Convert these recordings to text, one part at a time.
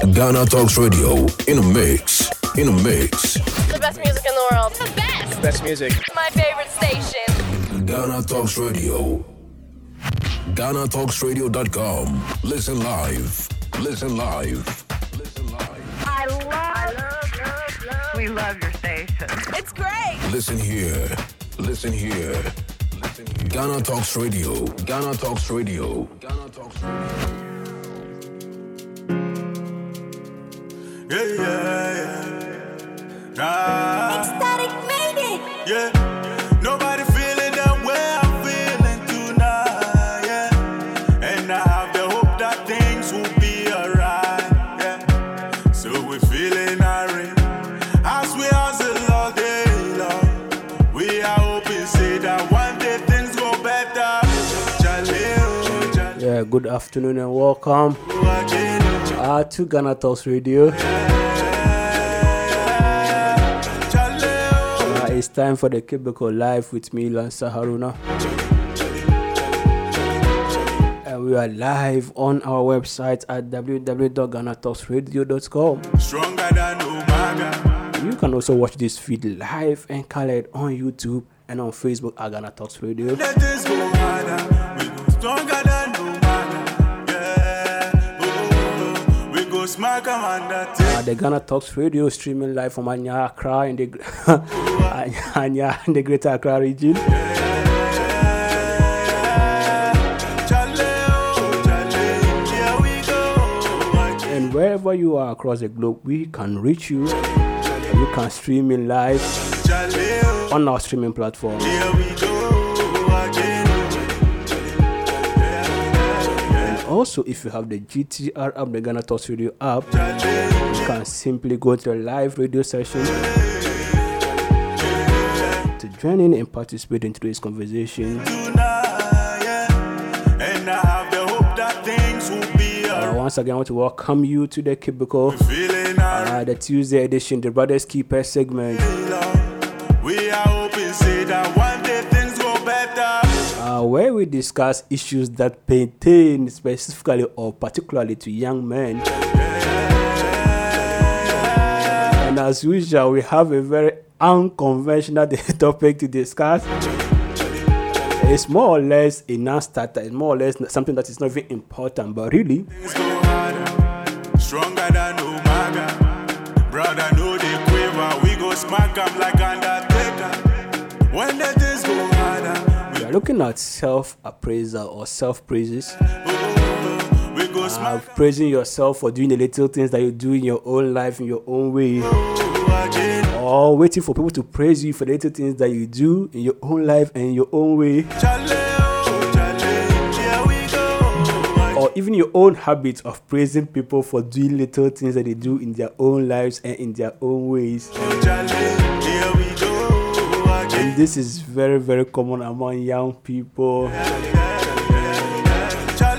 Ghana Talks Radio in a mix. In a mix. The best music in the world. The best. Best music. My favorite station. Ghana Talks Radio. GhanaTalksRadio.com. Listen live. Listen live. Listen live. I love, I love, love, love. We love your station. It's great. Listen here. Listen here. Listen here. Ghana Talks Radio. Ghana Talks Radio. Ghana Talks Radio. Yeah, yeah, yeah. Nah, Static made it. yeah. Nobody feeling the way I'm feeling tonight, yeah. And I have the hope that things will be alright, yeah. So we're feeling irate as we hustle all day long. We are hoping, say that one day things go better. Jaleo, oh, jaleo, Yeah, good afternoon and welcome jaleo, uh, to Ghana Talks Radio. Uh, it's time for the Cubicle Live with me, Lansa Haruna. And we are live on our website at www.ghanatalksradio.com. Stronger than Omega. You can also watch this feed live and colored on YouTube and on Facebook at Ghana Talks Radio. Oh, we go smack 'em under Uh, the Ghana Talks Radio streaming live from Anya Accra in the Anya in the Greater Accra region. Here we go. And wherever you are across the globe, we can reach you. You can stream in live on our streaming platform. Also, if you have the GTR app, the Ghana Talks Radio app, you can simply go to the live radio session to join in and participate in today's conversation. Once again, I want to welcome you to the Cubicle, uh, the Tuesday edition, the Brothers Keeper segment. Where we discuss issues that pertain specifically or particularly to young men. And as usual, we have a very unconventional topic to discuss. It's more or less a non-starter. It's more or less something that is not even important, but really, are looking at self-appraisal or self-praises. we, we go Uh, praising yourself for doing the little things that you do in your own life in your own way. or waiting for people to praise you for the little things that you do in your own life and in your own way, or even your own habit of praising people for doing little things that they do in their own lives and in their own ways. This is very, very common among young people.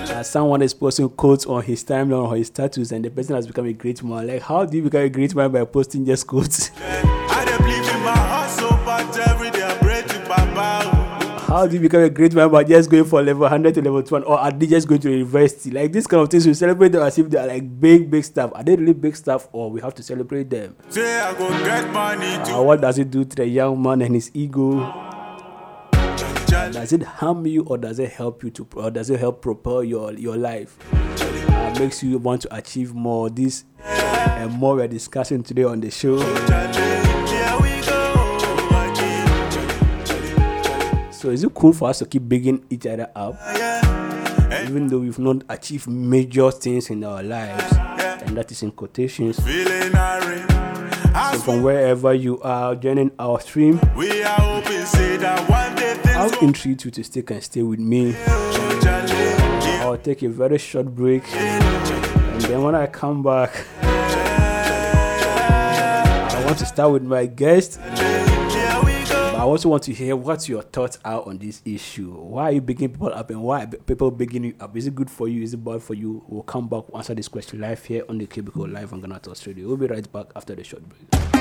As someone is posting quotes on his timeline or his status, and the person has become a great man. Like, how do you become a great man by posting just quotes? How do you become a great man by just going from level 100 to level 2 or are they just going to university? Like this kind of things, we celebrate them as if they are like big, big stuff. Are they really big stuff or we have to celebrate them? Say I go get money Uh, what does it do to the young man and his ego? Does it harm you or does it help you to, or does it help propel your, your life? Uh, makes you want to achieve more. This and more we're discussing today on the show. So is it cool for us to keep bigging each other up? Even though we've not achieved major things in our lives, and that is in quotations. So from wherever you are joining our stream, I'll entreat you to stick and stay with me. I'll take a very short break, and then when I come back, I want to start with my guest. I also want to hear what your thoughts are on this issue. Why are you bigging people up, and why people bigging you up? Is it good for you? Is it bad for you? We'll come back answer this question live here on the Cubicle Live on Ghana Radio. We'll be right back after the short break.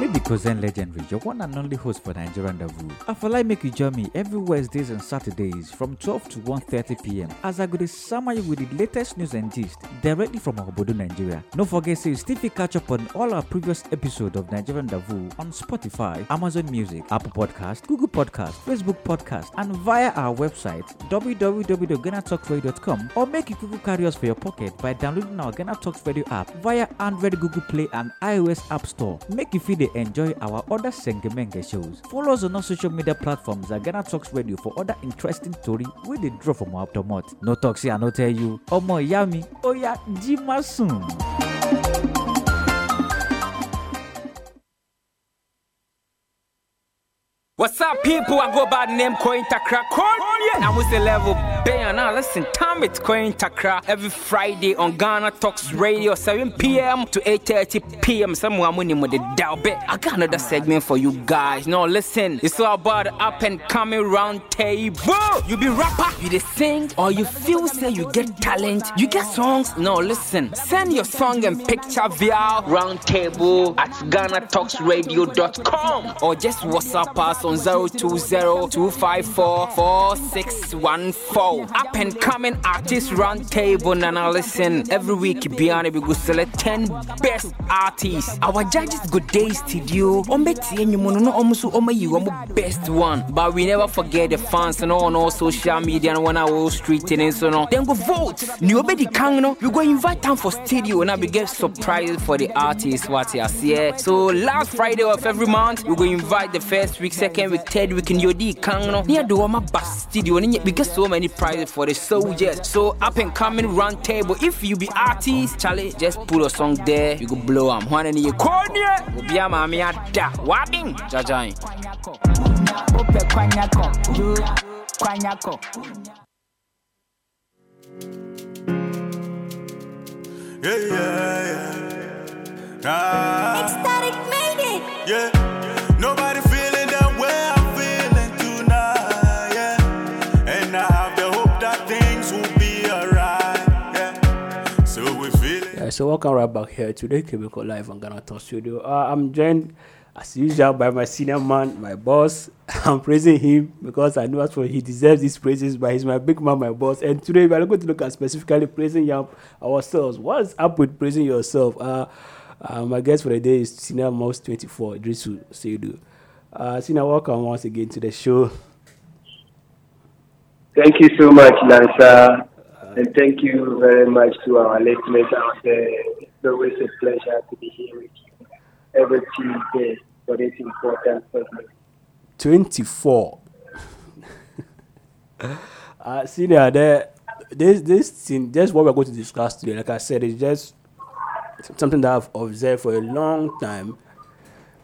Me because then legendary, your one and only host for Nigerian Davu. I feel like make you join me every Wednesdays and Saturdays from 12 to 1.30 p.m. as I go to summer you with the latest news and gist directly from Obodo, Nigeria. Don't forget to still catch up on all our previous episodes of Nigerian Davu on Spotify, Amazon Music, Apple Podcast, Google Podcast, Facebook Podcast, and via our website www.ghanatalkradio.com or make you Google carry us for your pocket by downloading our Ghana Talks Radio app via Android, Google Play, and iOS App Store. Make you feel they enjoy our other Sengemenge shows. Follow us on our social media platforms at Ghana Talks Radio for other interesting story wey dey drop from our domot. No talk say I no tell you. Omo ìyá mi, oya jima soon. What's up, people? I go by the name Coin Takra. Corny, and we say level bang. Now listen, time it's Coin Takra every Friday on Ghana Talks Radio, 7 p.m. to 8:30 p.m. Somewhere winning with the dial bet. I got another segment for you guys. Now listen, it's all about the up and coming round table. You be rapper, you dey sing, or you feel say you get talent, you get songs. No, listen, send your song and picture via roundtable at GhanaTalksRadio.com or just WhatsApp us on 020-254-4614. Up and coming artist roundtable. Now listen, every week Biana we go select 10 best artists. Our judges go day studio. Enyumono no omusu omayi omo best one. But we never forget the fans and all on all social media and one our street and so on. Then go vote. Ni obedi kang no. We go invite them for studio and I we get surprises for the artists what you see. Eh? So last Friday of every month, we go invite the first week, second week, third week in Yodi Kang no. Near the Wama Bus Studio and we get so many prizes for the soldiers. So up and coming round table. If you be artist, Charlie, just put a song there. You go blow am. One and you cornea. Obi ama mi ada. Wabbing. Jajain. Yeah, yeah, yeah. Nah, Ecstatic made it. yeah. Nobody so welcome right back here today, Cubicle Live on Ghana Talk Studio. Uh, I'm joined as usual by my senior man, my boss. I'm praising him because I know that's what he deserves these praises, but he's my big man, my boss. And today we are going to look at specifically praising young ourselves. What's up with praising yourself? Uh, uh, my guest for the day is Senior Most 24, Idrisu Seidu. Uh, Senior, welcome once again to the show. Thank you so much, Lanza. And thank you very much to our listeners out there. It's always a pleasure to be here with you every Tuesday for this important segment. 24. uh, senior, there, this this thing, that's what we're going to discuss today. Like I said, it's just something that I've observed for a long time,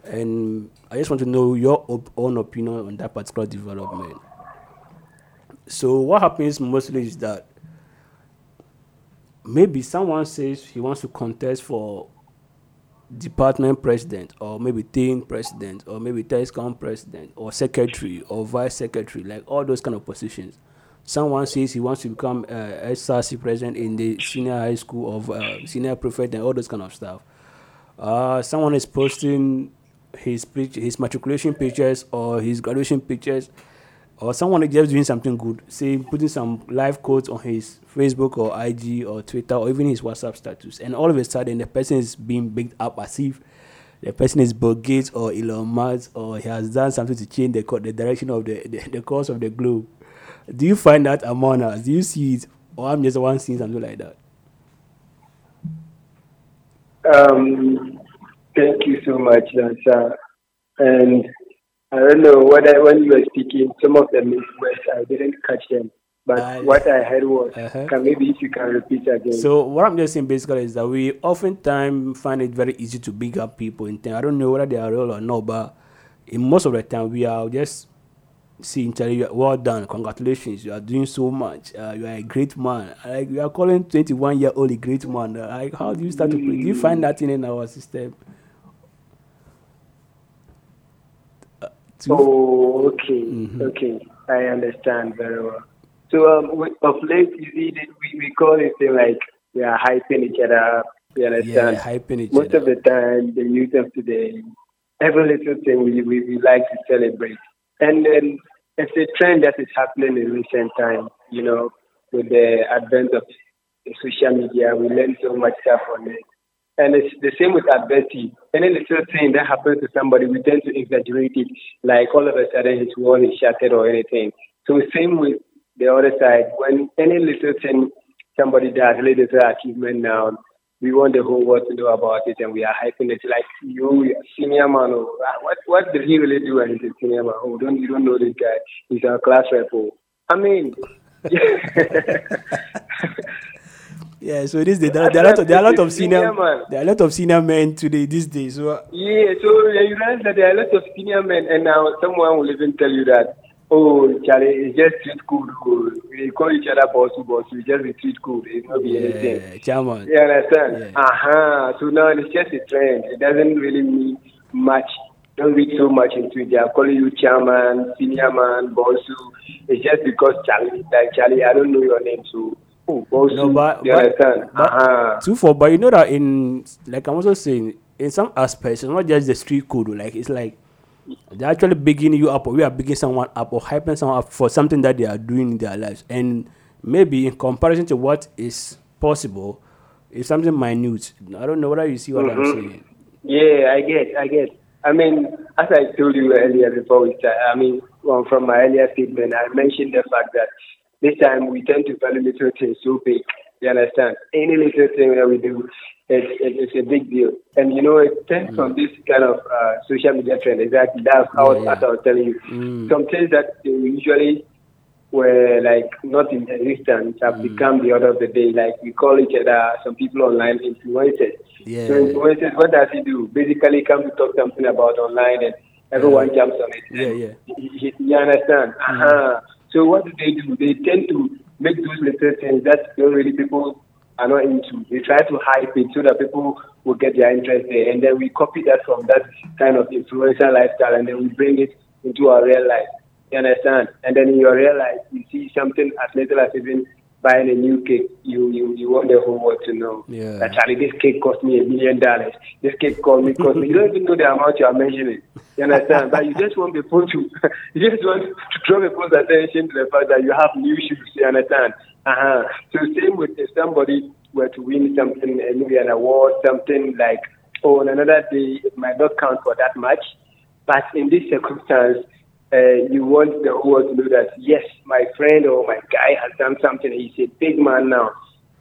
and I just want to know your op- own opinion on that particular development. So, what happens mostly is that maybe someone says he wants to contest for department president or maybe team president or maybe TESCOM president or secretary or vice secretary, like all those kind of positions. Someone says he wants to become uh, SRC president in the senior high school of uh, senior prefect and all those kind of stuff. Uh, someone is posting his his matriculation pictures or his graduation pictures or someone is just doing something good, say putting some live quotes on his Facebook or IG or Twitter or even his WhatsApp status, and all of a sudden the person is being bigged up as if the person is Bill Gates or Elon Musk or he has done something to change the co- the direction of the, the the course of the globe. Do you find that among us? Do you see it, or I'm just one seeing something like that? Um, thank you so much, Lanza. And I don't know whether when you were speaking, some of the words I didn't catch them. But Uh, what I heard was, Uh-huh. can maybe if you can repeat again. So what I'm just saying basically is that we oftentimes find it very easy to big up people in things. I don't know whether they are real or not, but in most of the time we are just seeing tell you well done, congratulations, you are doing so much, uh, you are a great man. Like you are calling 21 year old a great man. Like how do you start to? Do you find that in, in our system? Uh, to- Oh, okay, Mhm. okay, I understand very well. So um, we, of late, you see, we, we call it thing like we are hyping each other up. You yeah, understand? hyping each Most other. of the time, the youth of today, every little thing we, we, we like to celebrate. And then it's a trend that is happening in recent times, you know, with the advent of social media. We learn so much stuff on it. And it's the same with adversity. Any little thing that happens to somebody, we tend to exaggerate it, like all of a sudden his wall is shattered or anything. So same with the other side. When any little thing somebody does, little achievement now, we want the whole world to know about it, and we are hyping it like you, senior man. Oh, ah, what what did he really do? And he's a senior man. Oh, don't you don't know this guy? He's our class rep. Oh. I mean. Yeah, so this day, there, there are a lot of there are a lot of Senior senior there are a lot of senior men today these days. So uh, Yeah, so you realize that there are a lot of senior men, and now someone will even tell you that, oh, Charlie, it's just street code. oh. We call each other bossy boss. We just be street code. It's not be anything. yeah, chairman. You understand? Yeah. Uh-huh. So now it's just a trend. It doesn't really mean much. Don't read so much into it. They are calling you chairman, senior man, bossu. It's just because Charlie, like Charlie, I don't know your name, so oh, bossu. No, but- you but- but- uh-huh. Two for, but you know that in like I'm also saying in some aspects, it's not just the street code. Like it's like they're actually bigging you up, or we are bigging someone up, or hyping someone up for something that they are doing in their lives, and maybe in comparison to what is possible, it's something minute. I don't know whether you see what I'm saying. Yeah, I get, I get. I mean, as I told you earlier before we start, I mean, well, from my earlier statement, I mentioned the fact that this time we tend to value little things so big. You understand? Any little thing that we do, it's, it's a big deal. And you know, it stems from this kind of uh, social media trend. Exactly. That's how, Yeah, yeah. I was telling you. Some things that usually were like not in existence have become the order of the day. Like we call each other, some people online influencers. Yeah. So influencers, what does he do? Basically, come to talk something about online, and everyone jumps on it. Yeah, yeah. You, you understand? Uh-huh. So what do they do? They tend to make those little things that really people are not into. They try to hype it so that people will get their interest there, and then we copy that from that kind of influencer lifestyle, and then we bring it into our real life. You understand? And then in your real life, you see something as little as even buying a new cake. You you you want the whole world to know Yeah. that Charlie, this cake cost me a million dollars. This cake cost me cost me. You don't even know the amount you are mentioning. You understand? but you just want people to you just want to draw people's attention to the fact that you have new shoes. You understand? Uh-huh. So same with if somebody were to win something, uh, maybe an award, something like oh, on another day it might not count for that much. But in this circumstance, uh, you want the whole to know that yes, my friend or my guy has done something. He's a big man now.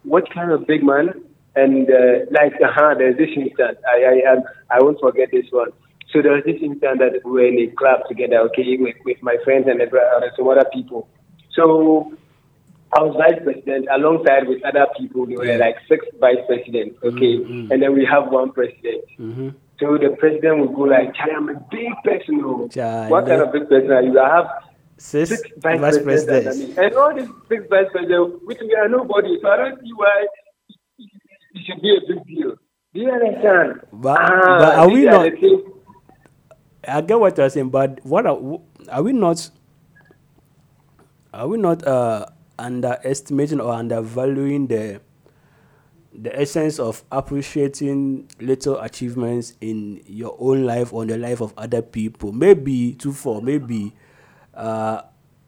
What kind of big man? And uh, like, uh-huh, there's this instant. I, I, I, won't forget this one. So there was this instant that we were in a club together, okay, with, with my friends and some other people. So I was vice president alongside with other people. There were like six vice presidents, okay, and then we have one president. So the president would go like, "Charlie, I'm a big person. oh. What kind of big person are you? I have Six, six vice, vice presidents, presidents. and all these six vice presidents, which we are nobody. So I don't see why it should be a big deal. Do you understand? But- Ah, but are we not- I get what you're saying, but what are, are we not? Are we not uh, underestimating or undervaluing the the essence of appreciating little achievements in your own life or the life of other people? Maybe two for maybe uh,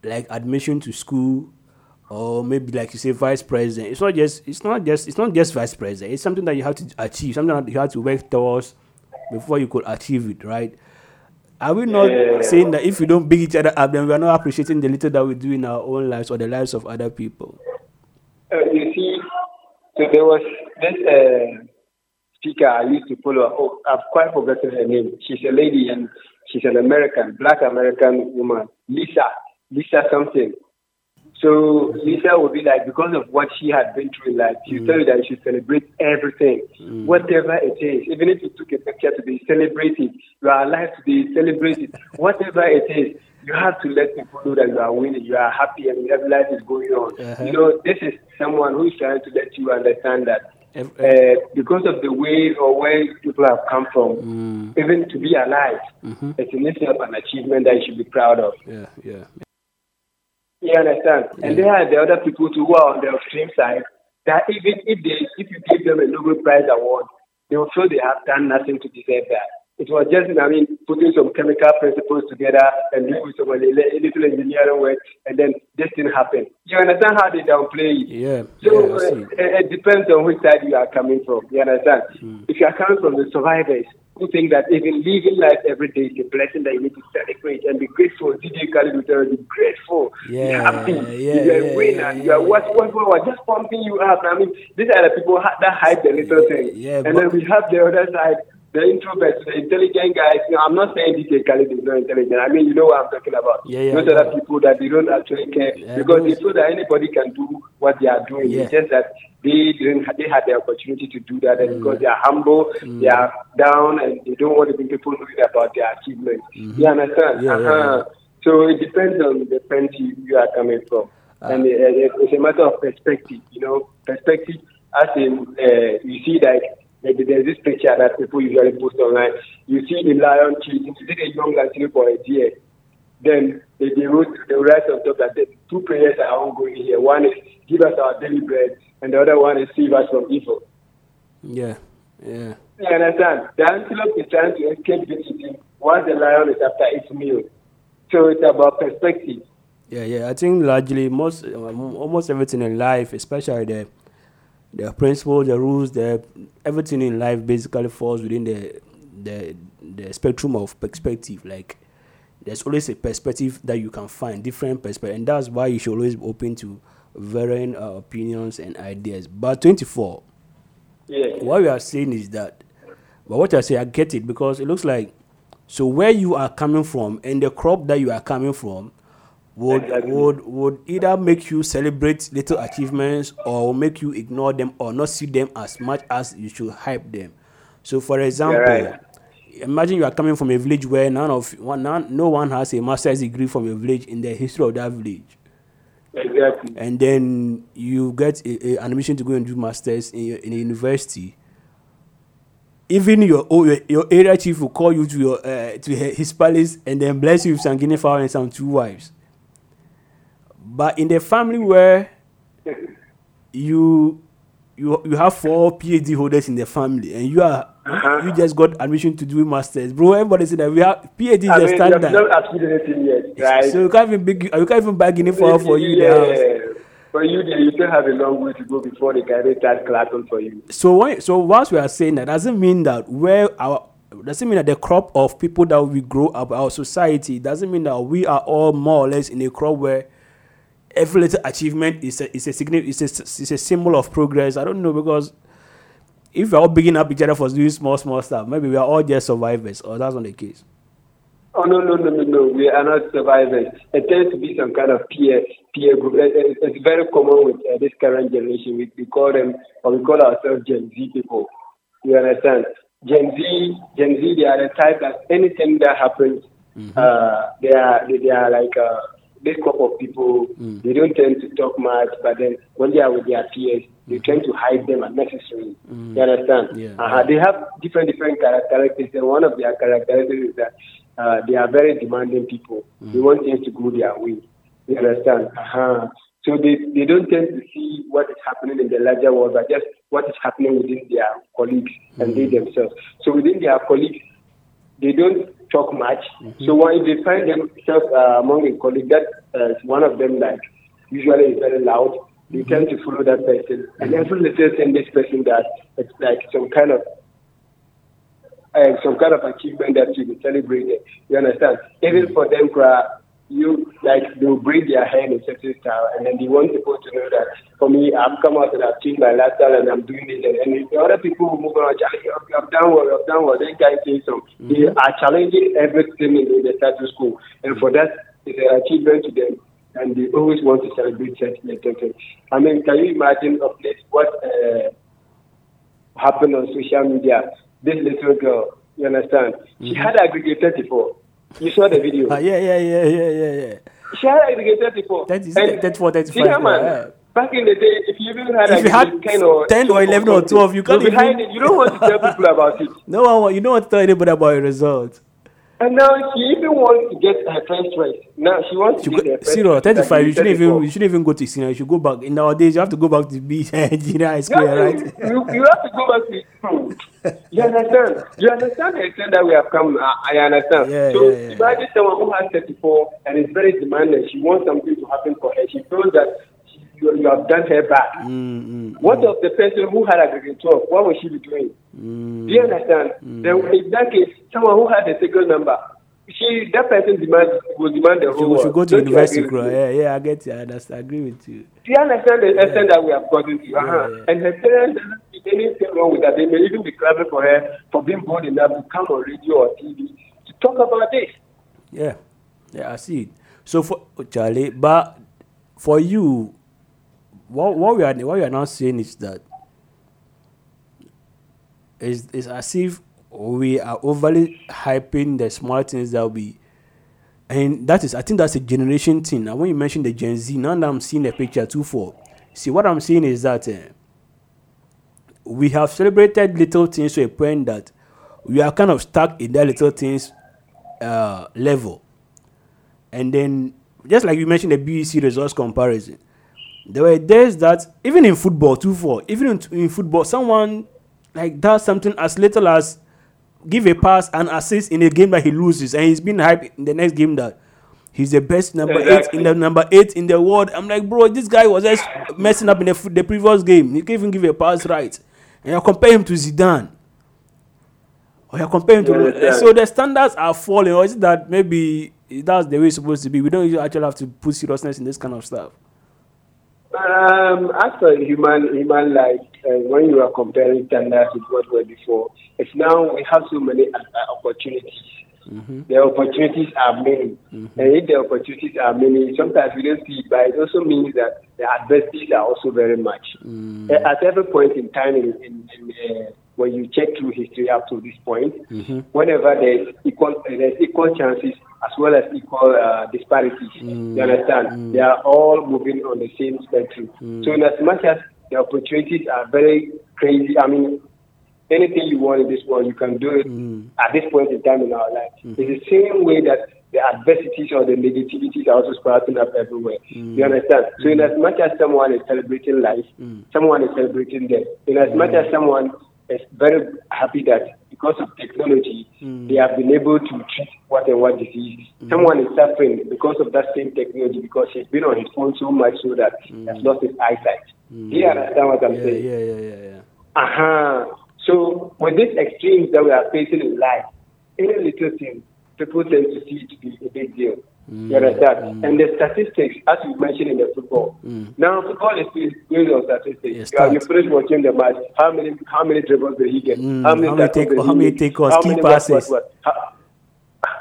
like admission to school or maybe like you say vice president. It's not just it's not just it's not just vice president. It's something that you have to achieve, something that you have to work towards before you could achieve it, right? Are we not Yeah. saying that if we don't big each other up, then we are not appreciating the little that we do in our own lives or the lives of other people? Uh, you see, so there was this uh, speaker I used to follow. Oh, I've quite forgotten her name. She's a lady and she's an American, black American woman, Lisa, Lisa something. So Lisa would be like, because of what she had been through in life, she would tell you that you should celebrate everything, whatever it is. Even if you took a picture today, celebrate it. You are alive today, celebrate it. Whatever it is, you have to let people know that you are winning, you are happy, and your life is going on. Uh-huh. You know, this is someone who is trying to let you understand that uh, because of the way or where people have come from, even to be alive, it's in itself an achievement that you should be proud of. Yeah, yeah. You understand? And there are the other people too who are on the extreme side that even if they if you give them a Nobel Prize award, they will feel they have done nothing to deserve that. It was just, I mean, putting some chemical principles together and doing some li- li- little engineering work, and then this thing happened. You understand how they downplay it? Yeah. So yeah, I uh, it, it depends on which side you are coming from. You understand? If you are coming from the survivors who think that even living life every day is a blessing that you need to celebrate and be grateful, DJ Khaled will tell you, be grateful, be Yeah, happy, yeah, you're yeah, a winner, yeah, you are yeah. what, what, what, what, just pumping you up. I mean, these are the people that hype the little things. yeah, and then we have the other side. The introverts, the intelligent guys. You know, I'm not saying DJ Khaled is not intelligent. I mean, you know what I'm talking about. Yeah, yeah, Those I other people that they don't actually care Yeah, because they feel that anybody can do what they are doing. Yeah. It's just that they didn't they had the opportunity to do that and Mm. because they are humble, they are down and they don't want to be people knowing about their achievements. You understand? Mm-hmm. Yeah, yeah, uh-huh. So it depends on the friends you, are coming from. Ah. and it, it's a matter of perspective, you know, perspective as in uh, you see like uh, there's this picture that people usually post online. You see the lion cheating, you see the young Latino for a deer. Then they, they wrote the rest of top that the two prayers are ongoing here. One is give us our daily bread, and the other one is save us from evil. Yeah. Yeah. You understand? The antelope is trying to escape the eating once the lion is after its meal. So it's about perspective. Yeah, yeah. I think largely most, um, almost everything in life, especially the the principles, the rules, the everything in life basically falls within the the the spectrum of perspective. Like there's always a perspective that you can find, different perspective, and that's why you should always be open to varying uh, opinions and ideas. But 24, Yeah. what we are saying is that, but what I say, I get it because it looks like, so where you are coming from and the crop that you are coming from would Exactly. would would either make you celebrate little achievements or make you ignore them or not see them as much as you should hype them. So, for example, right. imagine you are coming from a village where none of one, none, no one has a master's degree from a village in the history of that village Exactly. and then you get a, a, an admission to go and do masters in, in a university even your, oh, your your area chief will call you to your uh, to hi- his palace and then bless you with some guinea fowl and some two wives but in the family where you you you have four phd holders in the family and you are uh-huh. you just got admission to do masters bro everybody say that we have phd is I the mean, you standard not achieved anything yet, right? so you can't even big you can't even guinea fowl for you in the house. yeah. For you, you still have a long way to go before the guy start clapping for you. so when so whilst we are saying that doesn't mean that where our doesn't mean that the crop of people that we grow up our society doesn't mean that we are all more or less in a crop where every little achievement is a is a significant is a, is a symbol of progress i don't know because if we're all bigging up each other for doing small small stuff maybe we are all just survivors or that's not the case Oh no no no no no! We are not survivors. It tends to be some kind of peer peer group. It- it- It's very common with uh, this current generation. We, we call them or we call ourselves Gen Z people. You understand? Gen Z, Gen Z, they are the type that anything that happens, uh, they are they, they are like uh, this group of people. They don't tend to talk much, but then when they are with their peers, they tend to hide them unnecessarily. You understand? Yeah. Uh-huh. They have different different characteristics, and one of their characteristics is that uh, they are very demanding people. They want things to go their way. You understand? Uh-huh. So they, they don't tend to see what is happening in the larger world, but just what is happening within their colleagues and they themselves. So within their colleagues, they don't talk much. So when they find themselves uh, among a colleague that uh, one of them like usually is very loud, they tend to follow that person. And every little thing this person does, it's like some kind of uh, some kind of achievement that you be celebrated. You understand? Even for them, you like they'll braid their hair in a certain style, and then they want people to know that for me, I've come out and I've changed my lifestyle and I'm doing this, and, and the other people who move on, "Charlie, you have, you have done you have done well. Then guys say so. They are challenging everything in the status quo, and for that, it's an achievement to them. And they always want to celebrate such things. I mean, can you imagine of this, what uh, happened on social media. This little girl, you understand? She had aggregate 34. You saw the video. Ah, yeah yeah yeah yeah yeah yeah She had aggregate 34. That is And 34, 35, see that man, yeah. Back in the day, if you even had If you had aggregate 10 or 10 or 11 or 12, you can't even- it. You don't want to tell people about it. no you don't want to tell anybody about your result And now she even wants to get her first choice. Now she wants You to go, first zero, choice. 35, Like you shouldn't even you shouldn't even go to senior. You should go back. In nowadays, you have to go back to B junior high school, Yeah, right? You, you have to go back to school. You understand? You understand the extent that we have come. I, I understand. Yeah, so yeah, yeah. imagine someone who has 34 and is very demanding. She wants something to happen for her. She feels that she, you, you have done her bad. Mm, What of the person who had aggregate 12? What will she be doing? mm, Do you understand? Then in that case, someone who had a single number, she that person demand will demand the whole should world. go to Don't university, bro. Yeah, yeah, I get you. I understand. I agree with you. Do you understand the extent that we have gotten to? Uh-huh. yeah. And her parents anything wrong with that. They may even be clapping for her for being bold enough to come on radio or TV to talk about this. Yeah, yeah, I see it. So for Charlie, but for you, what what we are what we are now saying is that is as if we are overly hyping the small things that we and that is I think that's a generation thing. Now when you mention the Gen Z, now that I'm seeing the picture too for, see what I'm saying is that. eh, we have celebrated little things to a point that we are kind of stuck in that little things uh, level. And then, just like you mentioned, the BEC results comparison, there were days that even in football, too, for even in, in football, someone like does something as little as give a pass and assist in a game that he loses, and he's been hyped in the next game that he's the best number eight in the number eight in the world. I'm like, bro, this guy was just messing up in the, the previous game. He can't even give a pass right, and you compare him to Zidane. Or you're comparing to understand? so the standards are falling, or is it that maybe that's the way it's supposed to be? We don't actually have to put seriousness in this kind of stuff. Um, as for human human life, uh, when you are comparing standards with what were before, it's now we have so many uh, opportunities. The opportunities are many, and if the opportunities are many, sometimes we don't see it, but it also means that the adversities are also very much. Uh, At every point in time, in, in, in, uh, when you check through history up to this point, whenever there's equal there's equal chances as well as equal uh, disparities. Mm. You understand? Mm. They are all moving on the same spectrum. Mm. So, in as much as the opportunities are very crazy, I mean, anything you want in this world, you can do it at this point in time in our life. It's the same way that the adversities or the negativities are also sprouting up everywhere. You understand? So, in as much as someone is celebrating life, someone is celebrating death. In as much as someone very happy that because of technology, hmm. they have been able to treat what and what disease. Hmm. Someone is suffering because of that same technology because he's been on his phone so much so that he has hmm. lost his eyesight. Do you understand what I'm Yeah, saying? yeah, yeah, yeah, yeah. Uh-huh. So with these extremes that we are facing in life, any little thing, people tend to see it to be a big deal. You understand? And the statistics, as you mentioned in the football, now football is based on statistics. Yes, you, are, you finish watching the match. How many how many dribbles did he get? Mm, how many tackles take- how many make? takeaways, How key many passes? what, what? Ha-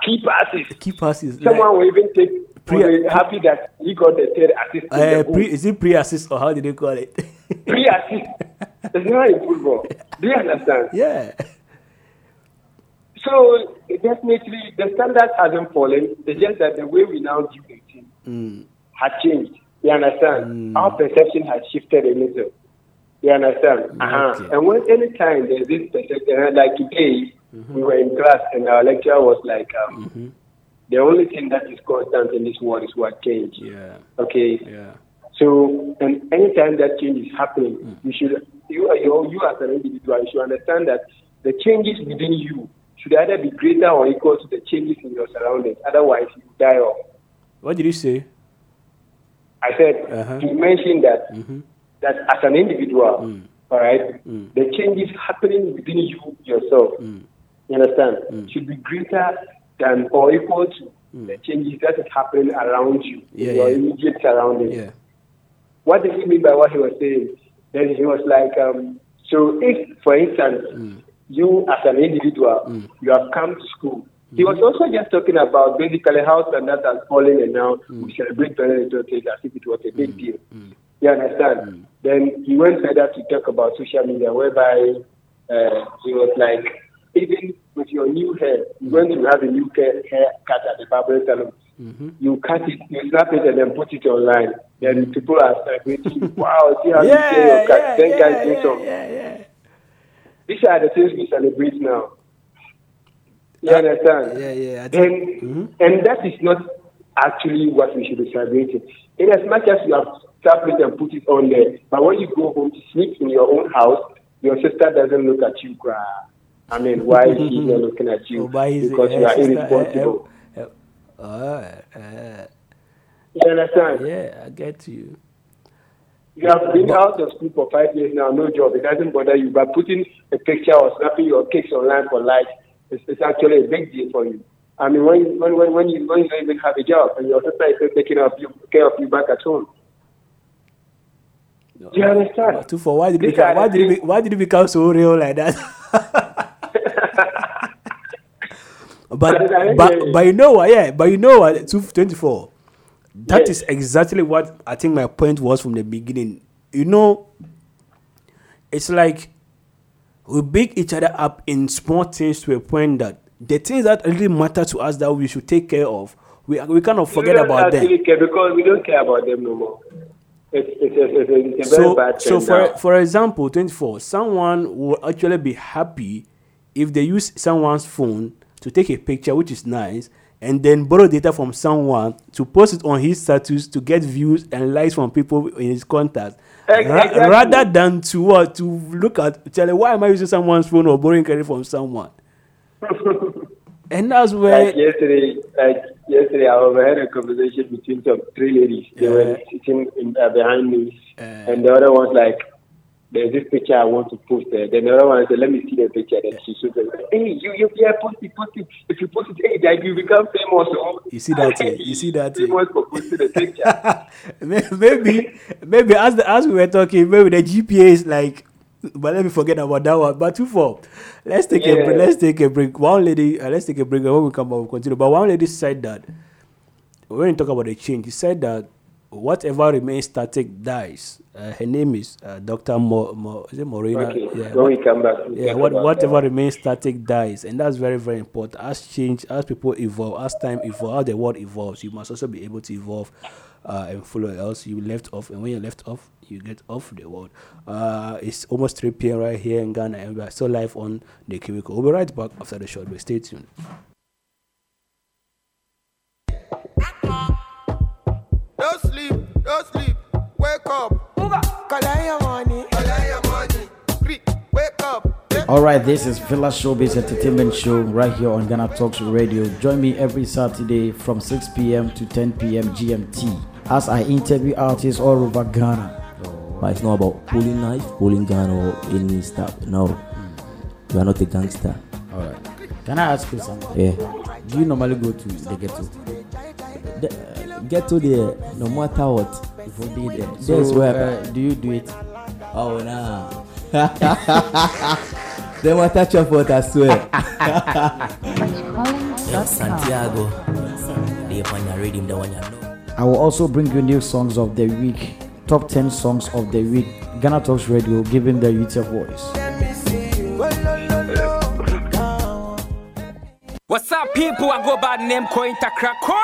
Key passes. Key passes. Someone will even take. Pre- will happy that he got the third assist. uh, the pre, is it pre-assist or how did they call it? Pre-assist. It's not in football. Do you understand? yeah. So definitely the standard hasn't fallen. It's just that the way we now the team Mm. has changed. You understand? Our perception has shifted a little. You understand? Uh-huh. And when any time there's this perception, uh, like today, we were in class and our lecturer was like, um, the only thing that is constant in this world is what change. Yeah. Okay. Yeah. So, and anytime that change is happening, you should, you, you, you as an individual, you should understand that the changes within you should either be greater or equal to the changes in your surroundings. Otherwise, you die off. What did you say? I said, Uh-huh. you mentioned that, that as an individual, Mm. all right, the changes happening within you yourself, Mm. you understand, should be greater than or equal to the changes that is happening around you, Mm. Yeah, your yeah. immediate surroundings. Yeah. What did he mean by what he was saying? Then he was like, um, so if, for instance, Mm. You as an individual, mm. you have come to school. He mm. was also just talking about basically how standards are falling and now we mm. celebrate little things as if it was a big deal. You understand? Then he went further to talk about social media, whereby uh, he was like, even with your new hair, when you have a new hair haircut at the barber salon, mm-hmm. you cut it, you snap it, and then put it online. Then people are celebrating. wow, see how you Yeah, get your cut. yeah, Then yeah, do yeah, some. yeah, yeah. These are the things we celebrate now. You understand? Yeah, yeah. I think, And and that is not actually what we should be celebrating. In as much as you have tapped it and put it on there, but when you go home to sleep in your own house, your sister doesn't look at you cry. I mean, why is she not looking at you? oh, because you uh, are irresponsible. uh, uh, uh, uh, You understand? yeah, I get you. You have been out of school for five years now, no job. It doesn't bother you. But putting a picture or snapping your cakes online for likes is, is actually a big deal for you. I mean, when, when, when, when, you, when you don't even have a job and your sister is still taking of you, care of you back at home. Do you understand? Two for why did, it become, why, did it, why did it become so real like that? but, But but, you. know what? Yeah, but you know what? 224. That Yes. is exactly what I think my point was from the beginning. You know, it's like we big each other up in small things to a point that the things that really matter to us that we should take care of, we, we kind of forget about them. because we don't care about them no more. It's, it's, a, it's, a, it's a very so, so for now. for example, 24, someone will actually be happy if they use someone's phone to take a picture, which is nice, and then borrow data from someone to post it on his status to get views and likes from people in his contacts. Ex- Ra- rather than to what to look at tell why am I using someone's phone or borrowing credit from someone? and that's where Like yesterday, like yesterday, I overheard a conversation between some three ladies. They were sitting in, uh, behind me, and the other one's like, "There's this picture I want to post." There. Then the other one said, "Let me see the picture." Then she showed them, "Hey, you, you, yeah, post it, post it. If you post it, hey, like you become famous." Oh. You see that thing? You see that thing? famous for posting the picture. Maybe maybe as the, as we were talking, maybe the GPA is like. But let me forget about that one. But two four, let's take a Yeah. break. Let's take a break. One lady, uh, let's take a break. When we come back, we'll continue. But one lady said that when you talk about the change, he said that whatever remains static dies. Uh, her name is uh, Doctor Mo, Mo, is it Morena? okay, Yeah. when we come back, we'll Yeah, what, whatever that. remains static dies, and that's very, very important. As change, as people evolve, as time evolves, as the world evolves, you must also be able to evolve uh, and follow. Else, you left off, and when you're left off, you get off the world. Uh, it's almost 3 p.m. right here in Ghana, and we are still live on the Cubicle. We'll be right back after the short break. Stay tuned. Don't sleep. Wake up. Collect your money. Collect your money. Free. Wake up. All right, this is Villa Showbiz Entertainment Show right here on Ghana Talks Radio. Join me every Saturday from 6 p.m. to 10 p.m. GMT as I interview artists all over Ghana. But it's not about pulling knife, pulling gun, or any stuff. No, you are not a gangster. All right. Can I ask you something? Yeah. Do you normally go to the ghetto? The, get to there, no matter what. If we be there. That's So, where- uh, do you do it? Oh nah. they want touch your foot, I swear. Yo, Santiago. They on your rhythm, the one you know. I will also bring you new songs of the week, top 10 songs of the week. Ghana Talks Radio, giving the youth a voice. What's up, people? I go by the name Coin Takra. Coin,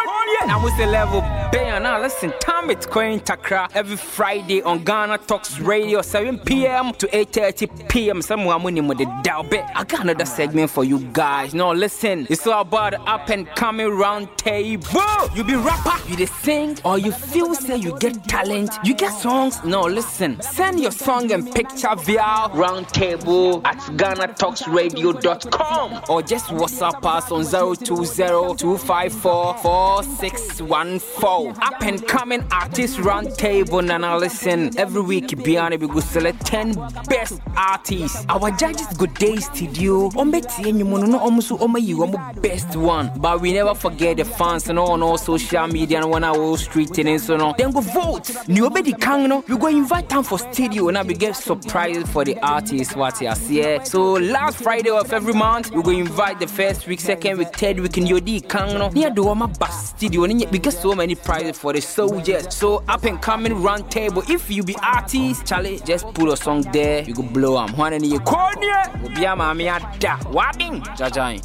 yeah. I'm with the level band. Now listen, time it's Coin Takra every Friday on Ghana Talks Radio, 7 p.m. to 8:30 p.m. Someone winning with the Dow Bet. I got another segment for you guys. Now listen, it's all about up and coming round table. You be rapper, you the sing, or you feel say you get talent, you get songs. No, listen, send your song and picture via round table at GhanaTalksRadio.com or just WhatsApp us on 020-254-4614. Up and coming artist round table and now listen. Every week, Biane we go select 10 best artists. Our judges go day studio. Ombeti enyumono no omusu omayi omu best one. But we never forget the fans and all on all social media and on our street and so on. Then go vote. New obedi kang no. We go invite them for studio and we get surprise for the artists what you see. Eh? So last Friday of every month, we go invite the first week, second week, third week in Yodi Kang no. Near the Wama Bus Studio. And we get so many prizes for the soldiers. So up and coming round table. If you be artist, Charlie, just put a song there. You go blow them. One in your corner. Obi ama mi ada. Wabbing. Jajain.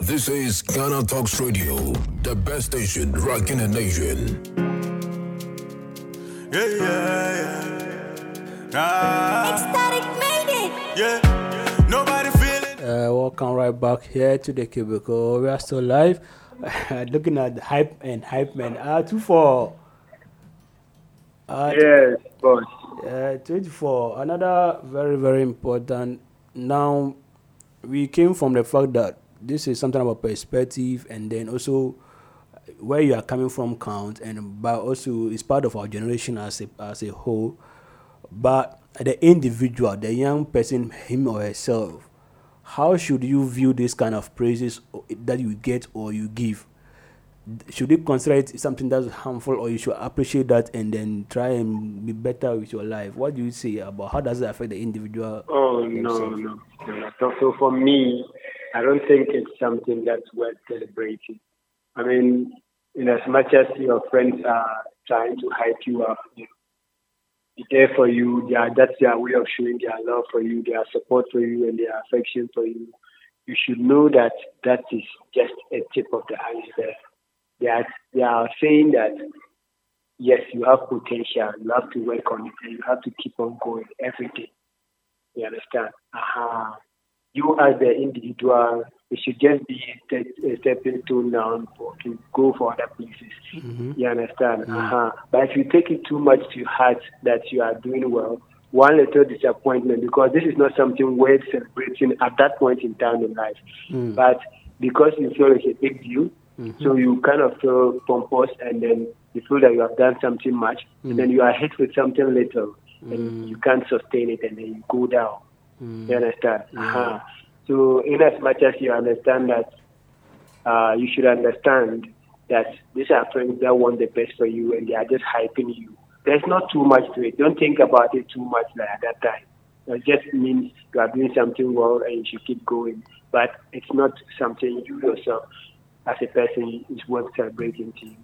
This is Ghana Talks Radio, the best station rocking the nation. Yeah, yeah, yeah. Ah. Ecstatic made Yeah, nobody feeling. Uh, welcome right back here to the cubicle. We are still live. Looking at the hype and hype man. Uh, two four. Uh, Yes, boss. Uh, 24. Another very, very important. Now, we came from the fact that this is something about perspective and then also where you are coming from count and but also it's part of our generation as a, as a whole. But the individual, the young person, him or herself, how should you view this kind of praises that you get or you give? should you consider it something that's harmful or you should appreciate that and then try and be better with your life what do you say about how does it affect the individual Oh no, no, no. So, for me, I don't think it's something that's worth celebrating. I mean, in as much as your friends are trying to hype you up, you know, be there for you. Are, that's their way of showing their love for you, their support for you, and their affection for you. You should know that that is just a tip of the iceberg. They are, they are saying that yes, you have potential, you have to work on it, and you have to keep on going every day. You understand? Aha. You as the individual, it should just be a, step, a stepping stone now for, to go for other places. Mm-hmm. You understand? Uh-huh. But if you take it too much to heart that you are doing well, one little disappointment because this is not something worth celebrating at that point in time in life. Mm. But because you feel it's a big deal, mm-hmm. so you kind of feel pompous and then you feel that you have done something much, and mm. then you are hit with something little, and mm. you can't sustain it, and then you go down. You understand? Uh-huh. So, in as much as you understand that, uh, you should understand that these are friends that want the best for you and they are just hyping you. There's not too much to it. Don't think about it too much like at that time. It just means you are doing something well and you should keep going. But it's not something you yourself, as a person, is worth celebrating to you.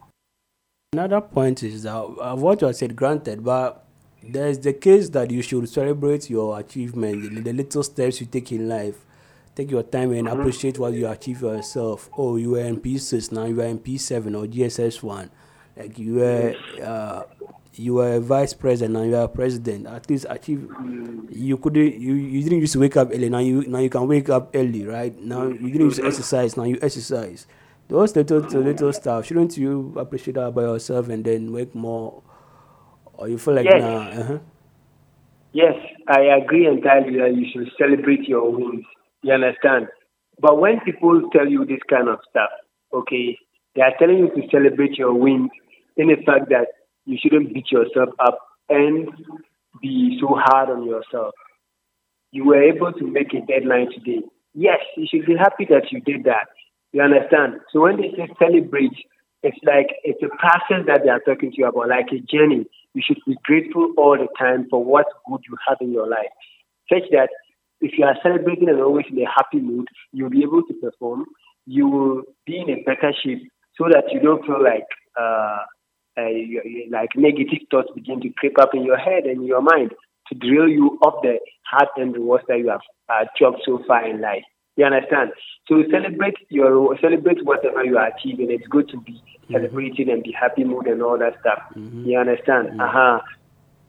another point is that uh, what you said granted but there's the case that you should celebrate your achievements the little steps you take in life take your time and appreciate what you achieve yourself. Oh you were in p6 now you are in p7 or JSS1 like you were uh, you were a vice president now you are president. At least achieve you couldn't you, you didn't used to wake up early now you now you can wake up early right? Now you didn't used to exercise now you exercise. Those little little stuff shouldn't you appreciate that by yourself and then work more? Or you feel like Yes. nah uh-huh. Yes, I agree entirely that you should celebrate your wins. You understand? But when people tell you this kind of stuff, okay, they are telling you to celebrate your wins in the fact that you shouldn't beat yourself up and be so hard on yourself. You were able to make a deadline today. Yes, you should be happy that you did that. You understand? So when they say celebrate, it's like it's a process that they are talking to you about, like a journey. You should be grateful all the time for what good you have in your life, such that if you are celebrating and always in a happy mood, you'll be able to perform. You will be in a better shape so that you don't feel like uh, uh, like negative thoughts begin to creep up in your head and your mind to drill you up the hard and rewards that you have uh, achieved so far in life. You understand? So celebrate your celebrate whatever you are achieving. It's good to be celebrating and be happy mood and all that stuff. You understand? Uh huh.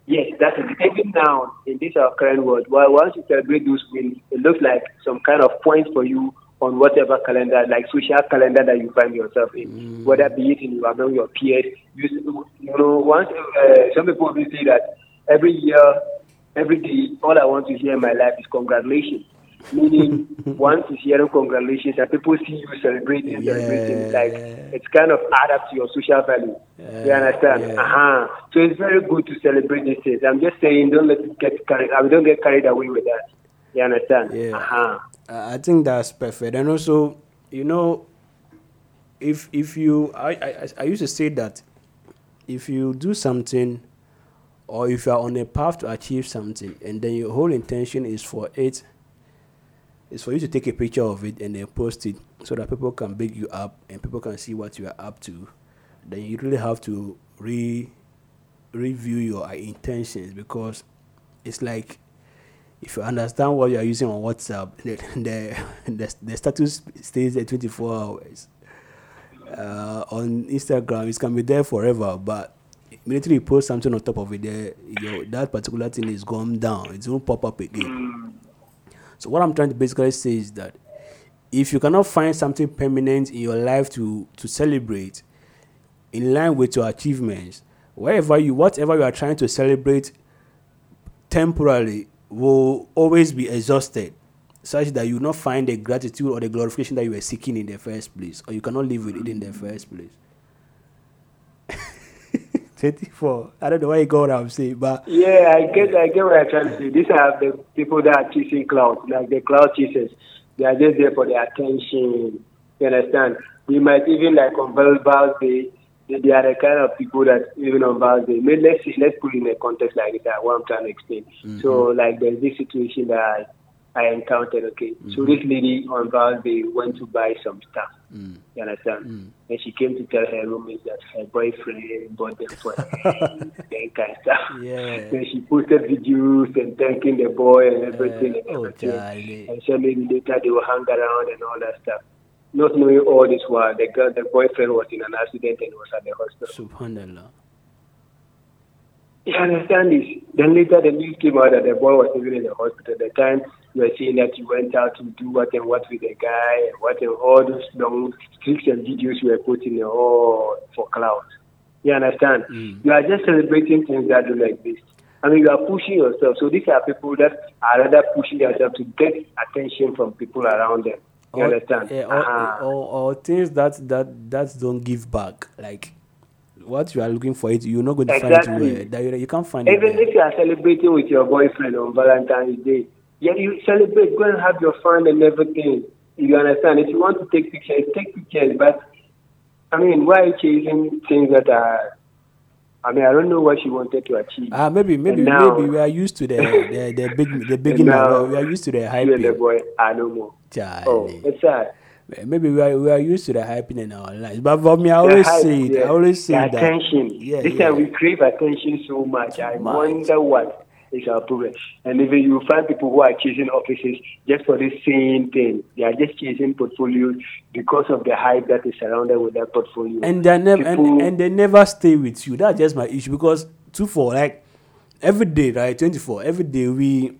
Yes, that's it. Even now in this our current world, well, once you celebrate those wins, it looks like some kind of points for you on whatever calendar, like social calendar that you find yourself in, whether be it in among your peers. You, you know, once uh, some people will say that every year, every day, all I want to hear in my life is congratulations. Meaning, once you hear congratulations and people see you celebrating, celebrating, like it's kind of add up to your social value. Yeah. you understand? Uh-huh. So it's very good to celebrate these things. I'm just saying, don't let it get carried. I mean, don't get carried away with that. You understand? Yeah. Uh-huh. I I think that's perfect. And also, you know, if if you, I, I I used to say that if you do something, or if you are on a path to achieve something, and then your whole intention is for it, is for you to take a picture of it and then post it so that people can big you up and people can see what you are up to. Then you really have to re review your intentions because it's like if you understand what you are using on WhatsApp, the the, the, the status stays there 24 hours. Uh, on Instagram, it can be there forever, but immediately you post something on top of it, there, that particular thing is gone down. It won't pop up again. So what I'm trying to basically say is that if you cannot find something permanent in your life to to celebrate in line with your achievements, wherever you whatever you are trying to celebrate temporarily will always be exhausted such that you will not find the gratitude or the glorification that you were seeking in the first place or you cannot live with it in the first place 24 i don't know why you got what i'm saying but Yeah, I get, I get what you're trying to say. These are the people that are chasing clout, like the clout chasers. They are just there for the attention. You understand? We might even like on Val's Day, they, they are the kind of people that even on Val's Day. May- Let's see, let's put it in a context like that. What I'm trying to explain. Mm-hmm. So like there's this situation that I, encountered. Okay, so this lady on Day went to buy some stuff. Mm. You understand? Mm. And she came to tell her roommates that her boyfriend bought them for her, and kind of stuff. Yeah. Then she posted videos and thanking the boy and everything. and oh everything. Charlie. And so maybe later they will hang around and all that stuff. Not knowing all this while the girl, the boyfriend was in an accident and was at the hospital. subhanallah You understand this? Then later the news came out that the boy was even in the hospital. The time you were saying that you went out to do what and what with the guy and what and all those long clips and videos you were putting in all for cloud. You understand? You are just celebrating things that do like this. I mean, you are pushing yourself. So these are people that are rather pushing themselves to get attention from people around them. You or, understand? eh, or, Uh-huh. or, or things that that that don't give back like what you are looking for it you're not going to find it where that you, you can't find it Even if you are celebrating with your boyfriend on Valentine's Day, yeah, you celebrate, go and have your fun and everything. You understand? If you want to take pictures, take pictures. But I mean, why are you chasing things that are? I mean, I don't know what she wanted to achieve. Ah, maybe maybe now- maybe we are used to the the, the big the big now, we are used to the you and the boy are no more. Charlie. Oh, it's sad. Maybe we are we are used to the hyping in our lives. But for me, I always hype, say it. I always say The that. attention. Yeah, this yeah. time we crave attention so much. I Much. wonder what is our problem. And even you find people who are chasing offices just for the same thing. They are just chasing portfolios because of the hype that is surrounded with that portfolio. and they never and, and they never stay with you. That's just my issue because two four like every day, right? Twenty four every day we.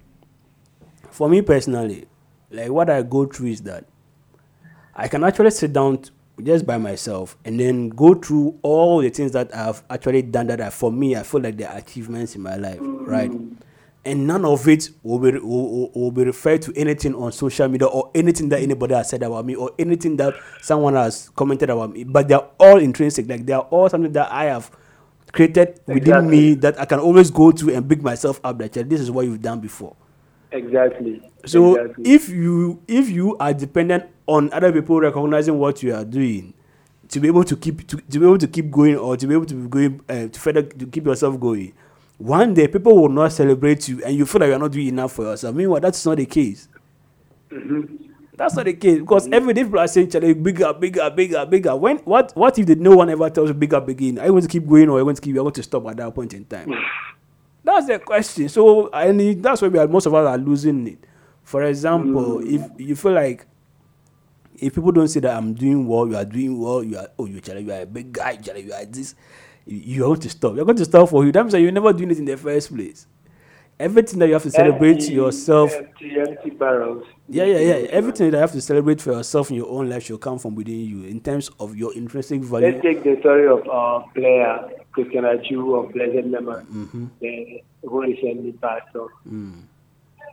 For me personally, like what I go through is that I can actually sit down t- just by myself and then go through all the things that I've actually done that are for me. I feel like they're achievements in my life, right? And none of it will be will, will, be referred to anything on social media or anything that anybody has said about me or anything that someone has commented about me. But they're all intrinsic, like they are all something that I have created within me that I can always go to and pick myself up. That "Yeah, this is what you've done before. Exactly. So exactly. if you if you are dependent on other people recognizing what you are doing to be able to keep to, to be able to keep going or to be able to be going uh, to further to keep yourself going, one day people will not celebrate you and you feel like you are not doing enough for yourself. Meanwhile, that's not the case. That's not the case because every day people are saying, "Charlie, bigger, bigger, bigger, bigger." When what what if no one ever tells you bigger, bigger? Are you going to keep going or are you going to keep? You're going to stop at that point in time. That's the question. So mean, that's why we are most of us are losing it. For example, if you feel like if people don't say that I'm doing well, you are doing well, you are oh you Charlie, you are a big guy, Charlie, you are this, you, you're going to stop. You're going to stop for you. That means that you're never doing it in the first place. Everything that you have to celebrate Empty- yourself. Empty, empty barrels. Yeah, yeah, yeah. Everything that you have to celebrate for yourself in your own life should come from within you in terms of your intrinsic value. Let's take the story of our player, Christian Atsu of Blessed Memory, Mm-hmm. who recently passed on. Mm.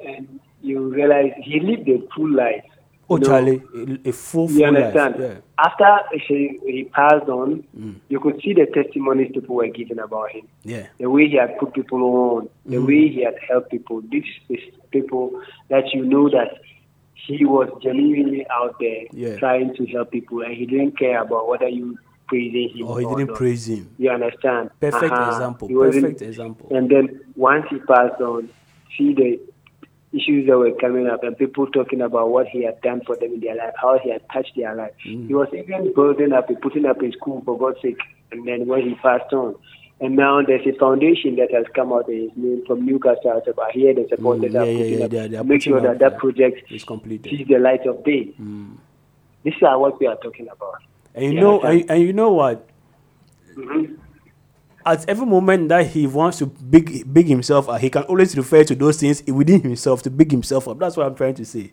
And you realize he lived a full life. Oh, you know. Charlie, a, a full, You understand? Yeah. After he, he passed on, Mm. you could see the testimonies people were giving about him. Yeah. The way he had put people on, the Mm. way he had helped people. This is people that you know that he was genuinely out there Yeah. trying to help people, and he didn't care about whether you praising him Or Oh, he or didn't not. praise him. You understand? Perfect Uh-huh. example. Perfect example. And then once he passed on, see the issues that were coming up and people talking about what he had done for them in their life, how he had touched their life. Mm. He was even building up, putting up a school for God's sake. And then when he passed on, and now there's a foundation that has come out in his name from Newcastle. It's about here, the supporters Mm, yeah, are yeah, putting yeah, up, they are- they are make sure that up, that project is completed. sees the light of day. Mm. This is what we are talking about. And you know, and, and you know what? Mhm. At every moment that he wants to big big himself up, he can always refer to those things within himself to big himself up. That's what I'm trying to say.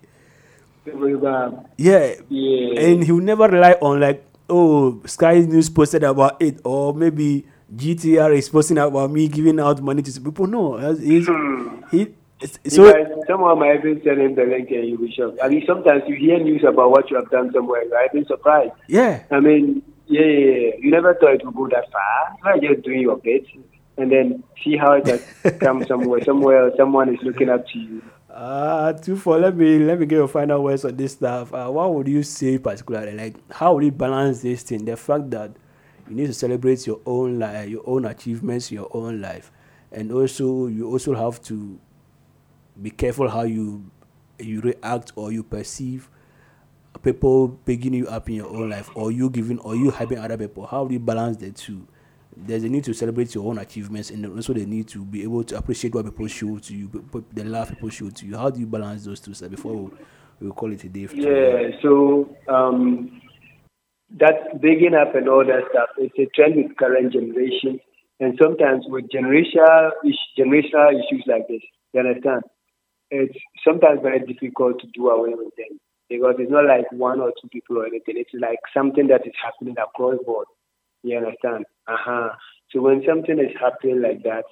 Yeah. Yeah. And he will never rely on like, oh, Sky News posted about it, or maybe GTR is posting about me giving out money to people. No, he's, hmm. he. it's- So, So someone might even send him the link and you'll be shocked. I mean, sometimes you hear news about what you have done somewhere, right? I've been surprised. yeah, I mean, yeah, yeah, yeah. you never thought it would go that far. You are just doing your bit, and then see how it has come somewhere. Somewhere, someone is looking up to you. uh, two for let me let me get your final words on this stuff. Uh, what would you say particularly? Like, how would you balance this thing? The fact that you need to celebrate your own life, your own achievements, your own life, and also you also have to be careful how you you react or you perceive people picking you up in your own life or you giving or you helping other people how do you balance the two there's a need to celebrate your own achievements and also the need to be able to appreciate what people show to you the love people show to you how do you balance those two steps before we, we call it a day Yeah, so um, that bigging up and all that stuff, it's a trend with current generation. And sometimes with generational, generational issues like this, you understand? It's sometimes very difficult to do away with them because it's not like one or two people or anything. It's like something that is happening across board. You understand? Uh-huh. So when something is happening like that,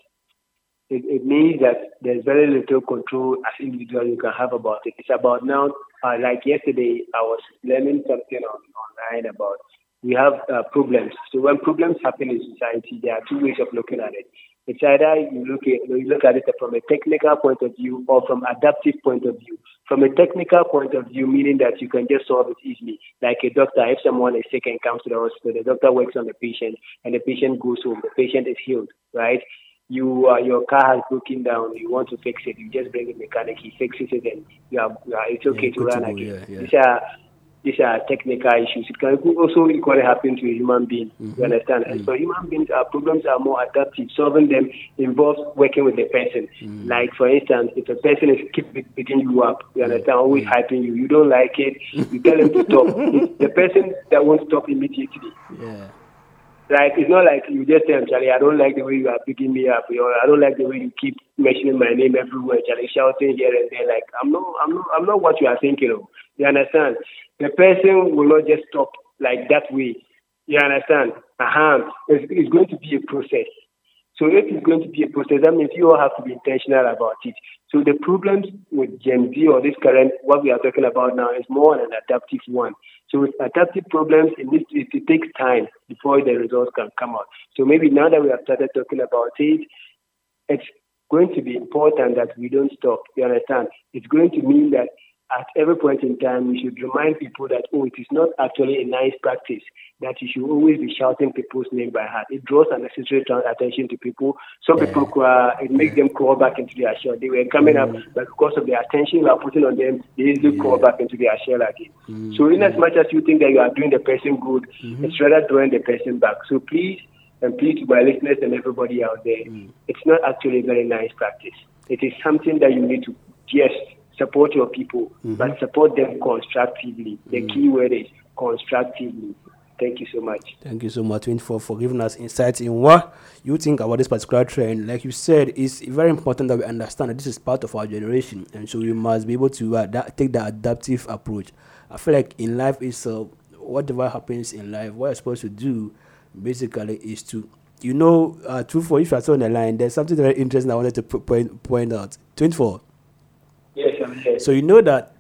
it, it means that there's very little control as individual you can have about it. It's about now, uh, like yesterday, I was learning something on, online about we have uh, problems. So when problems happen in society, there are two ways of looking at it. It's either you look at you look at it from a technical point of view or from adaptive point of view. From a technical point of view, meaning that you can just solve it easily. Like a doctor, if someone is sick and comes to the hospital, the doctor works on the patient and the patient goes home. The patient is healed, right? you uh, your car has broken down, you want to fix it, you just bring a mechanic, he fixes it, and you are, you are, it's okay Yeah, to run again. yeah, yeah. These are these are technical issues. It can also equally happen to a human being. Mm-hmm. You understand? And for human beings, our problems are more adaptive. Solving them involves working with the person. Mm-hmm. Like for instance, if a person is keep beating you up, you understand, always Mm-hmm. hyping you, you don't like it, you tell him to stop. The person that won't stop immediately. yeah Like it's not like you just tell him, Charlie, I don't like the way you are picking me up, or I don't like the way you keep mentioning my name everywhere, Charlie, shouting here and there. Like I'm not, I'm not, I'm not what you are thinking of. You understand? The person will not just stop like that way. You understand? Uh-huh. It's, it's going to be a process. So if it's going to be a process, that means you all have to be intentional about it. So the problems with Gen Z or this current, what we are talking about now, is more an adaptive one. So with adaptive problems, it, needs, it, it takes time before the results can come out. So maybe now that we have started talking about it, it's going to be important that we don't stop. You understand? It's going to mean that at every point in time, we should remind people that, oh, it is not actually a nice practice that you should always be shouting people's name by heart. It draws unnecessary attention to people. Some people, cry, it makes them crawl back into their shell. They were coming up, mm. but because of the attention you are putting on them, they easily crawl back into their shell again. Mm. So, in as much as you think that you are doing the person good, mm-hmm. it's rather drawing the person back. So, please, and please to my listeners and everybody out there, mm. it's not actually a very nice practice. It is something that you need to just support your people, but support them constructively. The key word is constructively. Thank you so much. Thank you so much, 24, for giving us insights in what you think about this particular trend. Like you said, it's very important that we understand that this is part of our generation, and so we must be able to uh, that, take the adaptive approach. I feel like in life is uh, whatever happens in life, what you're supposed to do basically is to, you know, uh, 24, if you're still on the line, there's something very interesting I wanted to po- point, point out. 24. Yes, So you know that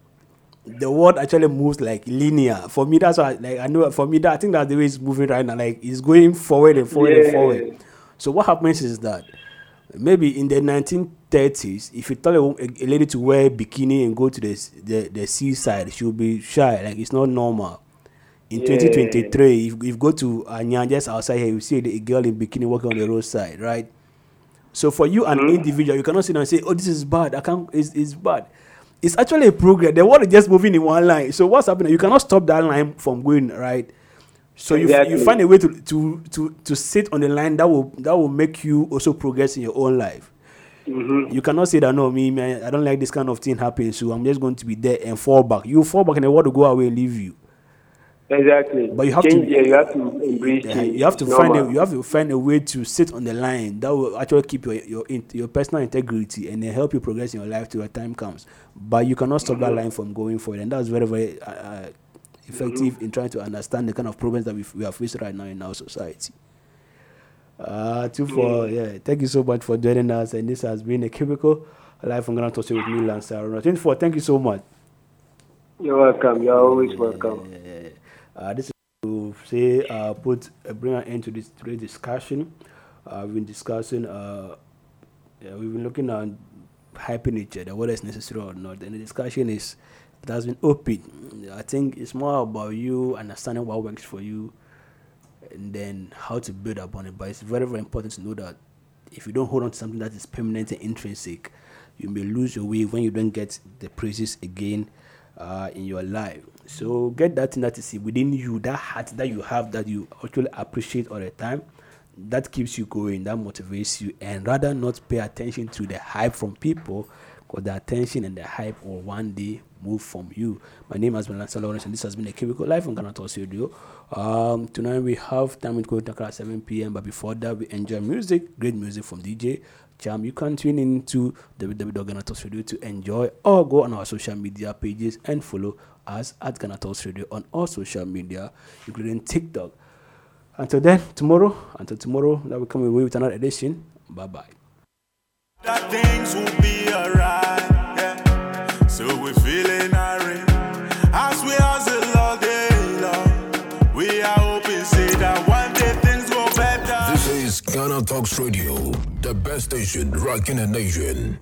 the world actually moves like linear. For me, that's why like I know for me that I think that's the way it's moving right now. Like it's going forward and forward and forward. So what happens is that maybe in the 1930s, if you tell a, a, lady to wear bikini and go to the, the the seaside, she'll be shy. Like it's not normal. In Yeah. 2023, if, if you go to Anya just outside here, you see a girl in bikini walking on the roadside, right? So for you, an mm-hmm. individual, you cannot sit down and say, "Oh, this is bad. I can't. It's, it's bad." It's actually a progress. The world is just moving in one line. So what's happening? You cannot stop that line from going right. So you, you find a way to, to to to sit on the line that will that will make you also progress in your own life. Mm-hmm. You cannot say that no, me man, I don't like this kind of thing happening, so I'm just going to be there and fall back. You fall back and the world will go away and leave you. Exactly. But you have Change, to- yeah, you have to embrace Yeah, you have to It's find a you have to find a way to sit on the line that will actually keep your your your personal integrity and then help you progress in your life till the time comes. But you cannot stop that line from going forward, and that's very very uh, uh, effective in trying to understand the kind of problems that we, we are facing right now in our society. Uh, two for yeah. Thank you so much for joining us, and this has been a cubicle live from Ghana Talk Show with me, Lance Aruna. Twenty four. Thank you so much. You're welcome. You're always welcome. Uh, this is to say uh, put uh, bring an end to this today's discussion. Uh, we've been discussing. Uh, yeah, we've been looking at hyping each other, whether it's necessary or not. And the discussion is it has been open. I think it's more about you understanding what works for you, and then how to build upon it. But it's very very important to know that if you don't hold on to something that is permanent and intrinsic, you may lose your way when you don't get the praises again uh, in your life. So get that thing that is within you, that heart that you have that you actually appreciate all the time. That keeps you going, that motivates you, and rather not pay attention to the hype from people, because the attention and the hype will one day move from you. My name has been Lance Lawrence, and this has been a Cubicle Life on Ghana Radio. Um, tonight we have time with Kota at 7 p.m., but before that, we enjoy music, great music from DJ Jam. You can tune in to to enjoy or go on our social media pages and follow us at Ghana Radio on all social media, including TikTok. Until then, tomorrow, until tomorrow, that we come away with another edition. Bye bye. that things will be alright. Yeah. So we're feeling irate as we hustle all day long. We are hoping, say that one day things go better. This is Ghana Talks Radio, the best station rocking the nation.